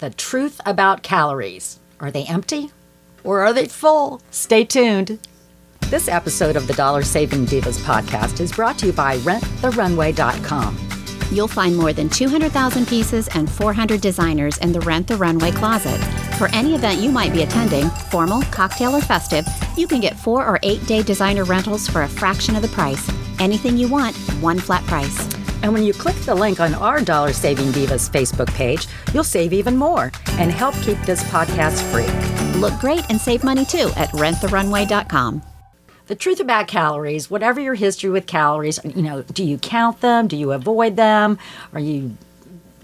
The truth about calories. Are they empty or are they full? Stay tuned. This episode of the Dollar Saving Divas podcast is brought to you by renttherunway.com. You'll find more than 200,000 pieces and 400 designers in the Rent the Runway closet. For any event you might be attending, formal, cocktail, or festive, you can get four or eight day designer rentals for a fraction of the price. Anything you want, one flat price. And when you click the link on our Dollar Saving Divas Facebook page, you'll save even more and help keep this podcast free. Look great and save money too at renttherunway.com. The truth about calories, whatever your history with calories, you know, do you count them? Do you avoid them? Are you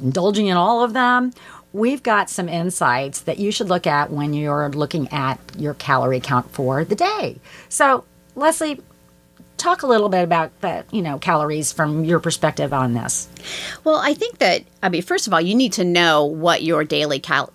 indulging in all of them? We've got some insights that you should look at when you're looking at your calorie count for the day. So, Leslie, talk a little bit about the you know calories from your perspective on this well i think that i mean first of all you need to know what your daily cal-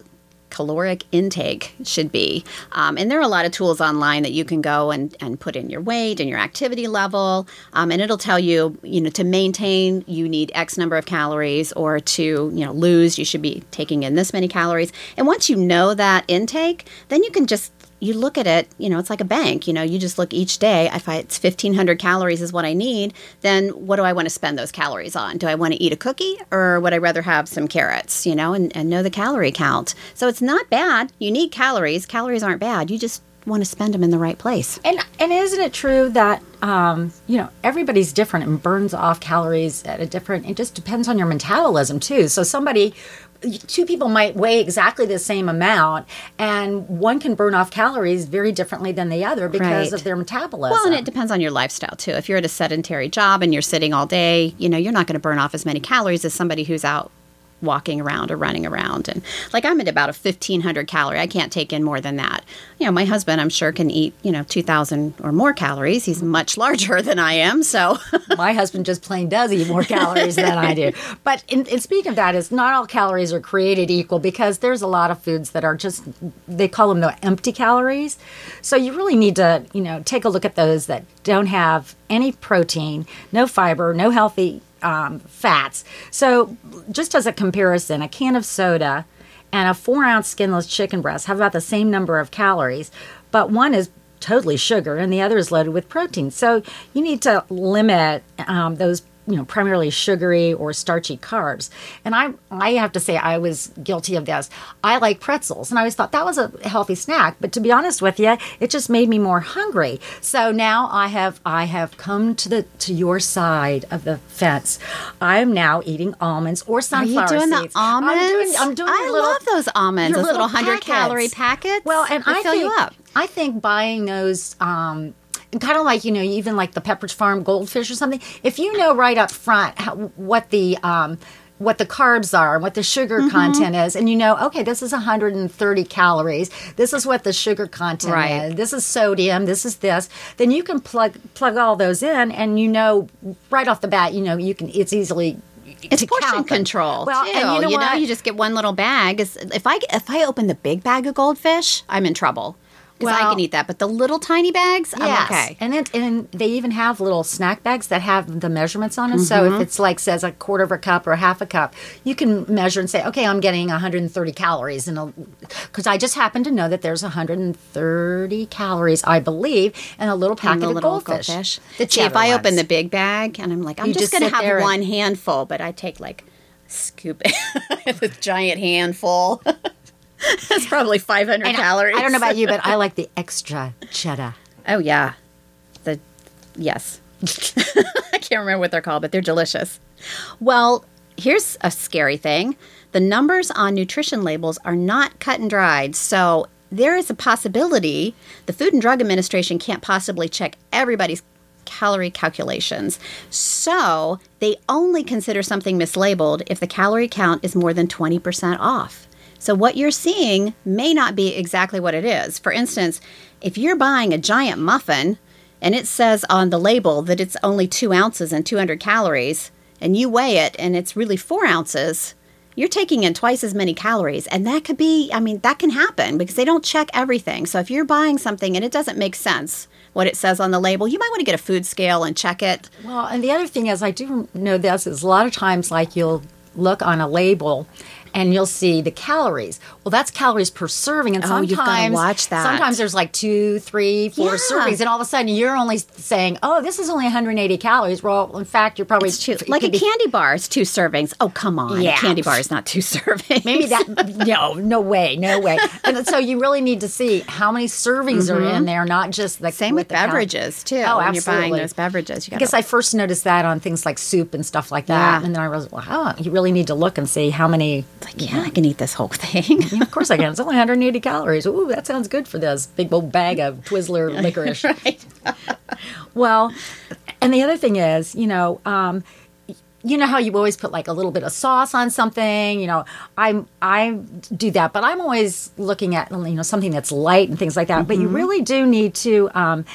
caloric intake should be. Um, and there are a lot of tools online that you can go and, and put in your weight and your activity level. Um, and it'll tell you, you know, to maintain, you need X number of calories, or to, you know, lose, you should be taking in this many calories. And once you know that intake, then you can just you look at it, you know, it's like a bank. You know, you just look each day. If I, it's 1,500 calories is what I need, then what do I want to spend those calories on? Do I want to eat a cookie or would I rather have some carrots, you know, and, and know the calorie count? So it's not bad. You need calories. Calories aren't bad. You just want to spend them in the right place. And and isn't it true that um, you know everybody's different and burns off calories at a different? It just depends on your metabolism too. So somebody two people might weigh exactly the same amount and one can burn off calories very differently than the other because right. of their metabolism. Well, and it depends on your lifestyle too. If you're at a sedentary job and you're sitting all day, you know, you're not going to burn off as many calories as somebody who's out walking around or running around. And like I'm at about a 1500 calorie. I can't take in more than that. You know, my husband, I'm sure, can eat, you know, 2000 or more calories. He's much larger than I am. So my husband just plain does eat more calories than I do. But in, in speaking of that, is not all calories are created equal because there's a lot of foods that are just, they call them the empty calories. So you really need to, you know, take a look at those that don't have any protein, no fiber, no healthy um, fats. So, just as a comparison, a can of soda and a four ounce skinless chicken breast have about the same number of calories, but one is totally sugar and the other is loaded with protein. So, you need to limit um, those you know primarily sugary or starchy carbs. And i i have to say i was guilty of this. I like pretzels and i always thought that was a healthy snack but to be honest with you it just made me more hungry. So now i have i have come to the to your side of the fence. I'm now eating almonds or sunflower Are you doing seeds the almonds i'm doing, I'm doing i little, love those almonds those little, little 100 calorie packets. well and i fill think, you up. I think buying those um kind of like you know even like the Pepperidge Farm goldfish or something. If you know right up front how, what the um, what the carbs are, and what the sugar mm-hmm. content is, and you know, okay, this is 130 calories. This is what the sugar content right. is. This is sodium. This is this. Then you can plug plug all those in, and you know right off the bat, you know, you can. It's easily it's portion control. Well, too. and you, know, you know, you just get one little bag. If I if I open the big bag of goldfish, I'm in trouble because well, I can eat that. But the little tiny bags, I'm yes. okay. And then and they even have little snack bags that have the measurements on them. Mm-hmm. So if mm-hmm. it's like says a quarter of a cup or half a cup, you can measure and say, okay, I'm getting 130 calories, and because I just happen to know that there's 130 calories, I believe, in a little packet of goldfish. goldfish. See, if I ones. open the big bag and I'm like, I'm you just, just going to have one handful, but I take like scoop it, a giant handful. That's probably 500 and calories. I, I don't know about you, but I like the extra cheddar. Oh yeah, the yes. I can't remember what they're called, but they're delicious. Well, here's a scary thing: the numbers on nutrition labels are not cut and dried. So there is a possibility the Food and Drug Administration can't possibly check everybody's calorie calculations. So they only consider something mislabeled if the calorie count is more than 20% off. So what you're seeing may not be exactly what it is. For instance, if you're buying a giant muffin and it says on the label that it's only two ounces and 200 calories, and you weigh it and it's really four ounces, you're taking in twice as many calories. And that could be, I mean, that can happen because they don't check everything. So if you're buying something and it doesn't make sense, what it says on the label, you might want to get a food scale and check it. Well, and the other thing is, I do know this is a lot of times, like you'll look on a label and you'll see the calories. Well, that's calories per serving, and Oh, sometimes you've gotta watch that. Sometimes there's like two, three, four Yeah. servings, and all of a sudden you're only saying, "Oh, this is only 180 calories." Well, in fact, you're probably two, like a be- candy bar is two servings. Oh, come on. Yeah. A candy bar is not two servings. Maybe that no, no way, no way. And so you really need to see how many servings are in there, not just the Mm-hmm. Same with the cal- beverages, too. Oh, when you're buying absolutely. those beverages. You I guess I first noticed that on things like soup and stuff like that, Yeah. and then I was, wow, you really need to look and see how many. Like, yeah, I can eat this whole thing. Yeah, of course I can. It's only 180 calories. Ooh, that sounds good for this big old bag of Twizzler licorice. well, and the other thing is, you know, um, you know how you always put like a little bit of sauce on something. You know, I'm I do that, but I'm always looking at you know something that's light and things like that. But you really do need to. Um,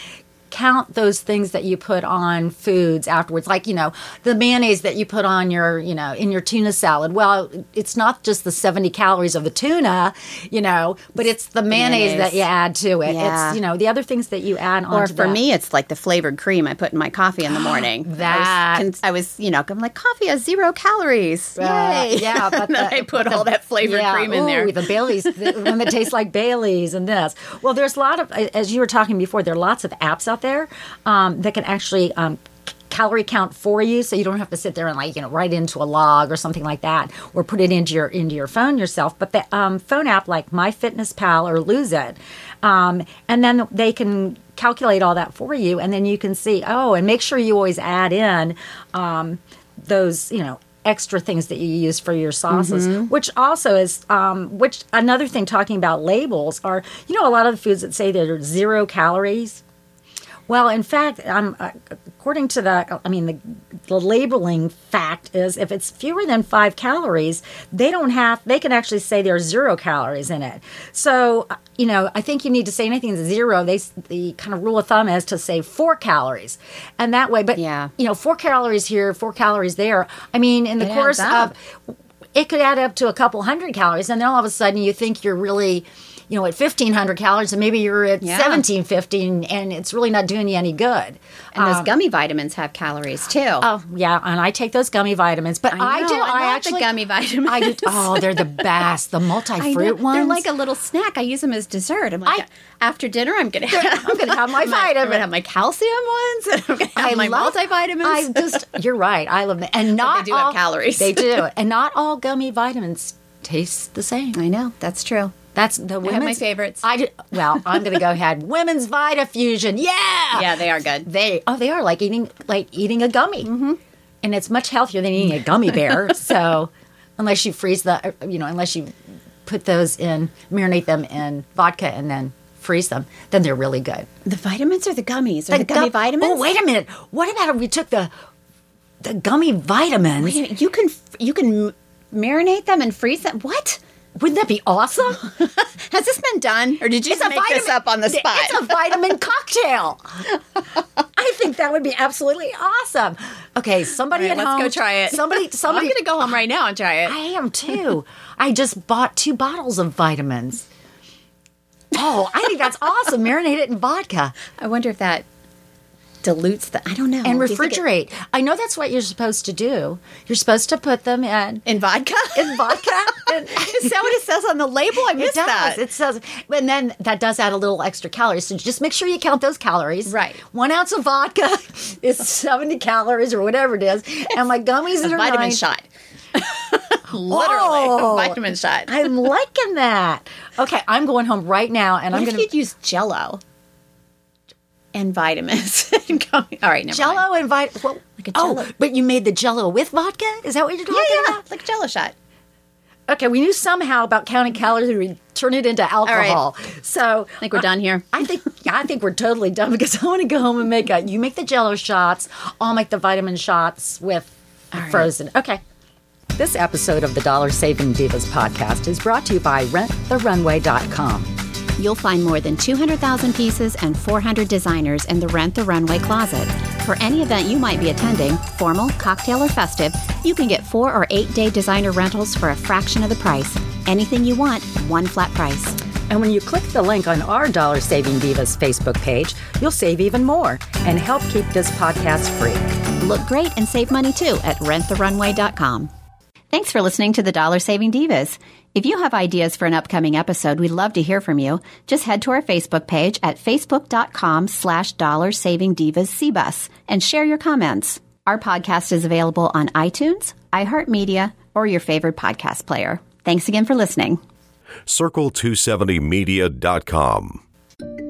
count those things that you put on foods afterwards like you know the mayonnaise that you put on your you know in your tuna salad well it's not just the 70 calories of the tuna you know but it's the mayonnaise, Mayonnaise. that you add to it Yeah. it's you know the other things that you add on or for me, it's like the flavored cream I put in my coffee in the morning. That- I was, I was, you know, I'm like, coffee has zero calories. Uh, Yay. yeah, but the- I put the- all that flavored yeah, cream in ooh, there. The Bailey's, the one that tastes like Bailey's, and this. Well, there's a lot of, as you were talking before, there are lots of apps out there um, that can actually. Um, calorie count for you so you don't have to sit there and like you know write into a log or something like that or put it into your into your phone yourself but the um, phone app like myfitnesspal or lose it um, and then they can calculate all that for you and then you can see oh and make sure you always add in um, those you know extra things that you use for your sauces which also is um, which another thing talking about labels are you know a lot of the foods that say they're zero calories well, in fact, um, according to the, I mean, the, the labeling fact is if it's fewer than five calories, they don't have, they can actually say there's zero calories in it. So, uh, you know, I think you need to say anything that's zero. They, the kind of rule of thumb is to say four calories. And that way, but, Yeah. you know, four calories here, four calories there. I mean, in the It course of, it could add up to a couple hundred calories. And then all of a sudden you think you're really, you know, at 1500 calories and maybe you're at Yeah. 1750 and it's really not doing you any good. and those um, gummy vitamins have calories too. Oh yeah, and I take those gummy vitamins, but I, know, do. I love the actually gummy vitamins. I do. Oh, they're the best. The multi-fruit ones. They're like a little snack. I use them as dessert. I'm like, I- after dinner, I'm gonna have, I'm gonna have my I'm gonna- I'm gonna have my calcium ones. And I'm gonna have I my love- multivitamins. I just. You're right. I love them, and not they do have calories. They do, and not all gummy vitamins taste the same. I know that's true. That's the women's my favorites. I do, well, I'm going to go ahead. Women's Vitafusion. Yeah. Yeah, they are good. They oh they are like eating like eating a gummy, mm-hmm. and it's much healthier than eating a gummy bear. so unless you freeze the you know unless you put those in marinate them in vodka and then freeze them, then they're really good. The vitamins or the gummies? Or the, gummy gum- vitamins? Oh wait a minute! What about if we took the the gummy vitamins? Wait a minute, You can you can marinate them and freeze them. What? Wouldn't that be awesome? Has this been done, or did you just make this up on the spot? It's a vitamin cocktail. I think that would be absolutely awesome. Okay, somebody right, at let's home. go try it. Somebody, somebody. I'm going to go home right now and try it. I am too. I just bought two bottles of vitamins. Oh, I think that's awesome. Marinate it in vodka I wonder if that dilutes the. I don't know. and think it- refrigerate. I know that's what you're supposed to do. You're supposed to put them in in vodka. in vodka. And, Is that what it says on the label? I It missed does. that. It says, and then that does add a little extra calories. So just make sure you count those calories. Right. One ounce of vodka is seventy calories or whatever it is, and my gummies a are vitamin nine. shot. Literally, Oh. vitamin shot. I'm liking that. Okay, I'm going home right now, and What I'm going to use Jello and vitamins? and All right, never mind. Jello and vit. Well, Like oh, but you made the Jello with vodka? Is that what you're talking Yeah, yeah, about? like a Jello shot. Okay, we knew somehow about counting calories and we turn it into alcohol. So I think we're done here. I think I think we're totally done because I want to go home and make a. You make the Jello shots. I'll make the vitamin shots with frozen. Okay. This episode of the Dollar Saving Divas podcast is brought to you by RentTheRunway.com. You'll find more than 200,000 pieces and 400 designers in the Rent the Runway closet. For any event you might be attending, formal, cocktail, or festive, you can get four or eight day designer rentals for a fraction of the price. Anything you want, one flat price. And when you click the link on our Dollar Saving Divas Facebook page, you'll save even more and help keep this podcast free. Look great and save money too at renttherunway.com. Thanks for listening to the Dollar Saving Divas. If you have ideas for an upcoming episode, we'd love to hear from you. Just head to our Facebook page at facebook.com slash dollar saving divas cbus and share your comments. Our podcast is available on iTunes, iHeartMedia, or your favorite podcast player. Thanks again for listening. Circle270media.com.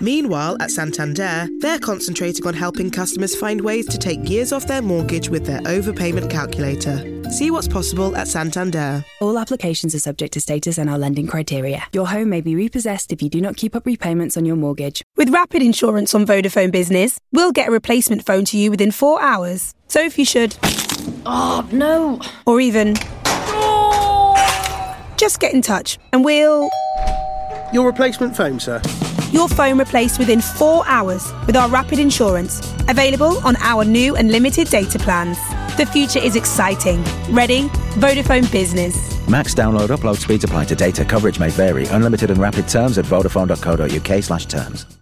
Meanwhile, at Santander, they're concentrating on helping customers find ways to take years off their mortgage with their overpayment calculator. See what's possible at Santander. All applications are subject to status and our lending criteria. Your home may be repossessed if you do not keep up repayments on your mortgage. With Rapid Insurance on Vodafone Business, we'll get a replacement phone to you within four hours. So if you should. Oh, no. Or even. Just get in touch and we'll. Your replacement phone, sir. Your phone replaced within four hours with our Rapid Insurance. Available on our new and limited data plans. The future is exciting. Ready? Vodafone Business. Max download upload speeds apply to data. Coverage may vary. Unlimited and rapid terms at vodafone.co.uk slash terms.